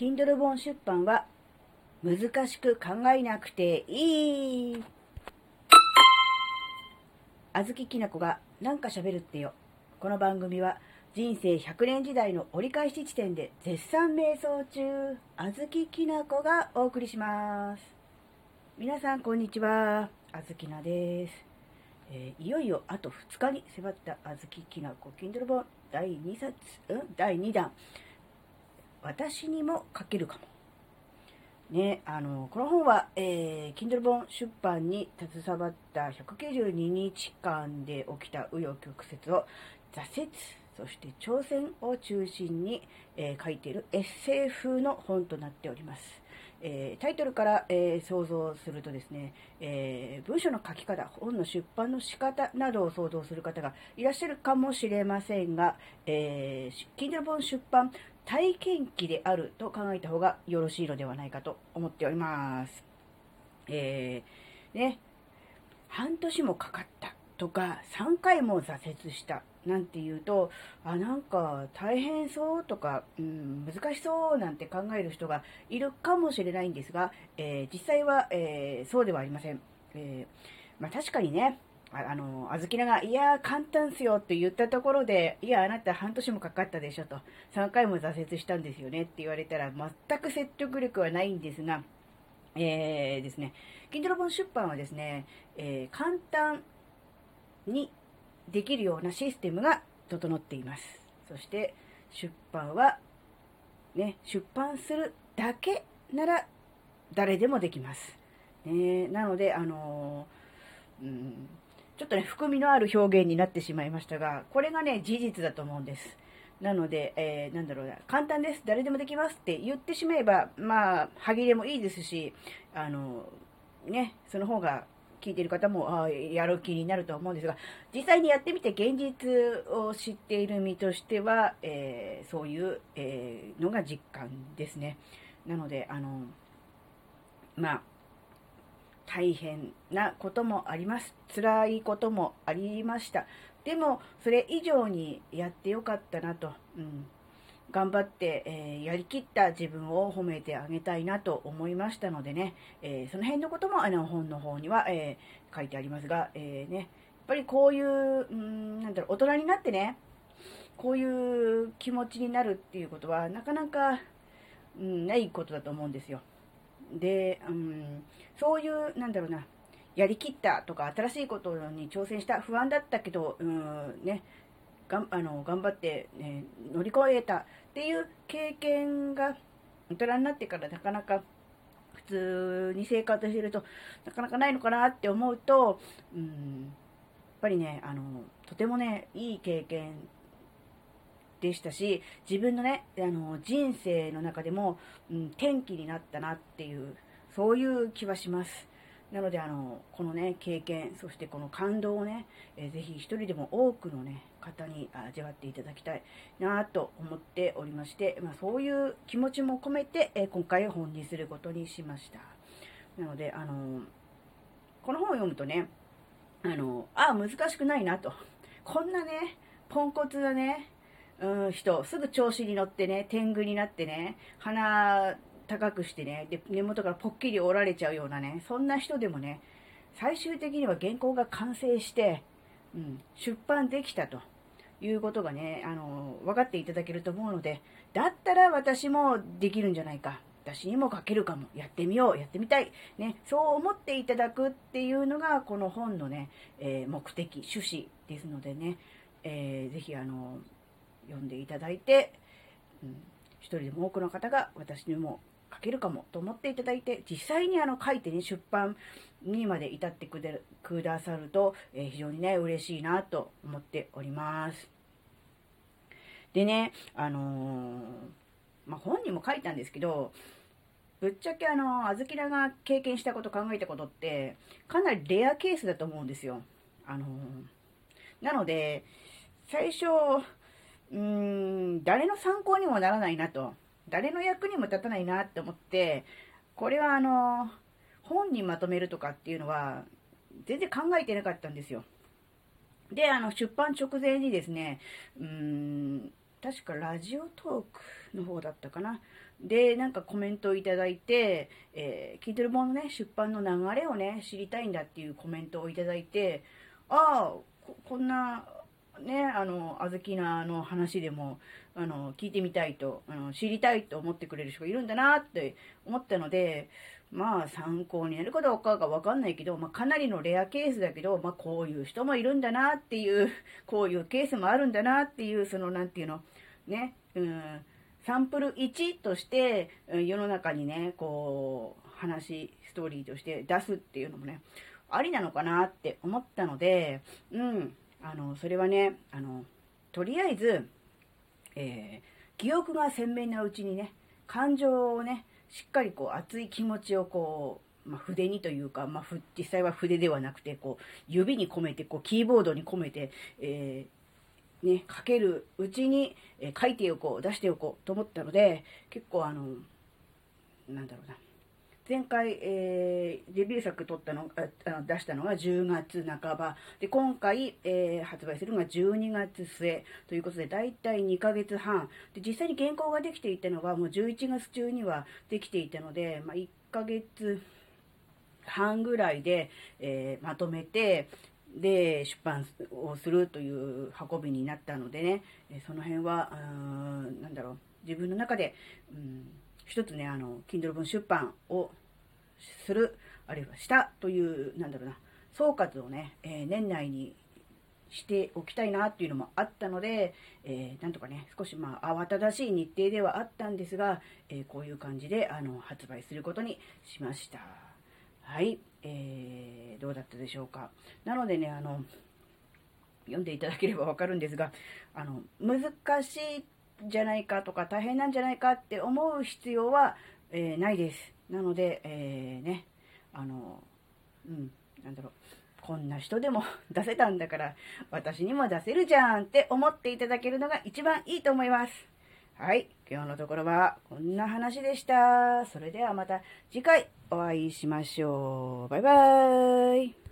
Kindle 本出版は難しく考えなくていい。あずききなこがなんか喋るってよ。この番組は人生100年時代の折り返し地点で絶賛瞑想中、あずききなこがお送りします。皆さんこんにちは。あずきなです。えー、いよいよあと2日に迫ったあずききなこ Kindle 本第2冊、うん、第2弾。私にも書けるかも。ね、あの、この本は、えー、Kindle 本出版に携わった192日間で起きた紆余曲折を挫折、そして挑戦を中心に、えー、書いているエッセイ風の本となっております。えー、タイトルから、えー、想像するとですね、え、文章の書き方、本の出版の仕方などを想像する方がいらっしゃるかもしれませんが、えー、Kindle 本出版体験記であると考えた方がよろしいのではないかと思っております。えー、ね、半年もかかったとか、3回も挫折したなんて言うと、あ、なんか大変そうとか、うん、難しそうなんて考える人がいるかもしれないんですが、えー、実際は、えー、そうではありません。えー、まあ、確かにね、ああの、あずきなが、いや簡単っすよって言ったところで、いや、あなた半年もかかったでしょと、3回も挫折したんですよねって言われたら、全く説得力はないんですが、えー、ですね、Kindle 本出版はですね、えー、簡単にできるようなシステムが整っています。そして、出版は、ね、出版するだけなら誰でもできます。ね、なので、あのー、うんちょっとね、含みのある表現になってしまいましたが、これがね、事実だと思うんです。なので、えー、なんだろうな、簡単です、誰でもできますって言ってしまえば、まあ、歯切れもいいですし、あの、ね、その方が聞いてる方も、あやる気になると思うんですが、実際にやってみて現実を知っている身としては、えー、そういう、えー、のが実感ですね。なので、あの、まあ、大変なこともあります。辛いこともありました。でも、それ以上にやってよかったなと、うん、頑張って、えー、やりきった自分を褒めてあげたいなと思いましたのでね、えー、その辺のこともあの本の方には、えー、書いてありますが、えね、やっぱりこういう、うん、なんだろう、大人になってね、こういう気持ちになるっていうことは、なかなか、うん、ないことだと思うんですよ。で、うん、そういう、なんだろうな、やりきったとか、新しいことに挑戦した、不安だったけど、うん、ね、がんあの頑張って、ね、乗り越えたっていう経験が大人になってからなかなか普通に生活してるとなかなかないのかなって思うと、うん、やっぱりね、あの、とてもね、いい経験でしたし、自分のね、あの、人生の中でも、うん、転機になったなっていう、そういう気はします。なので、あの、このね、経験、そしてこの感動をね、えー、ぜひ一人でも多くのね、方に味わっていただきたいなと思っておりまして、まあ、そういう気持ちも込めて、えー、今回本にすることにしました。なので、あの、この本を読むとね、あの、ああ、難しくないなと。こんなね、ポンコツなね、うん、人、すぐ調子に乗ってね、天狗になってね、鼻高くしてね、で、根元からポッキリ折られちゃうようなね、そんな人でもね、最終的には原稿が完成して、うん、出版できたということがね、あの、分かっていただけると思うので、だったら私もできるんじゃないか。私にも書けるかも。やってみよう。やってみたい。ね、そう思っていただくっていうのが、この本のね、えー、目的、趣旨ですのでね、えー、ぜひ、あの、読んでいただいて、うん、一人でも多くの方が私にも書けるかもと思っていただいて、実際にあの書いてね、出版にまで至ってくださると、えー、非常にね、嬉しいなと思っております。でね、あのー、まあ、本にも書いたんですけど、ぶっちゃけあの、あずきらが経験したこと考えたことって、かなりレアケースだと思うんですよ。あのー、なので、最初、うーん、誰の参考にもならないなと。誰の役にも立たないなって思って、これはあの、本にまとめるとかっていうのは、全然考えてなかったんですよ。で、あの、出版直前にですね、うーん、確かラジオトークの方だったかな。で、なんかコメントをいただいて、えー、Kindle 本のね、出版の流れをね、知りたいんだっていうコメントをいただいて、ああ、こんな、ね、あの、あずきなの話でも、あの、聞いてみたいと、あの、知りたいと思ってくれる人がいるんだなって思ったので、まあ参考になるかどうかがわかんないけど、まあかなりのレアケースだけど、まあこういう人もいるんだなっていう、こういうケースもあるんだなっていう、そのなんていうの、ね、うん、サンプル1として、世の中にね、こう、話、ストーリーとして出すっていうのもね、ありなのかなって思ったので、うん、あの、それはね、あの、とりあえず、えー、記憶が鮮明なうちにね、感情をね、しっかりこう熱い気持ちをこう、まあ、筆にというか、まあ、実際は筆ではなくて、こう、指に込めて、こう、キーボードに込めて、えー、ね、書けるうちに、えー、書いておこう、出しておこうと思ったので、結構あの、なんだろうな。前回、えー、デビュー作撮ったのあ出したのが10月半ば。で、今回、えー、発売するのが12月末ということで、だいたい2ヶ月半。で、実際に原稿ができていたのがもう11月中にはできていたので、まあ、1ヶ月半ぐらいで、えー、まとめて、で、出版をするという運びになったのでね、その辺は、うん、なんだろう、自分の中で、うん一つね、あの、Kindle 本出版をする、あるいはしたという、なんだろうな、総括をね、えー、年内にしておきたいなっていうのもあったので、えー、なんとかね、少しまあ慌ただしい日程ではあったんですが、えー、こういう感じであの発売することにしました。はい、えー、どうだったでしょうか。なのでね、あの、読んでいただければわかるんですが、あの、難しいじゃないかとか大変なんじゃないかって思う必要は、えー、ないです。なので、えー、ね、あの、うん、なんだろう、こんな人でも 出せたんだから、私にも出せるじゃんって思っていただけるのが一番いいと思います。はい、今日のところはこんな話でした。それではまた次回お会いしましょう。バイバーイ。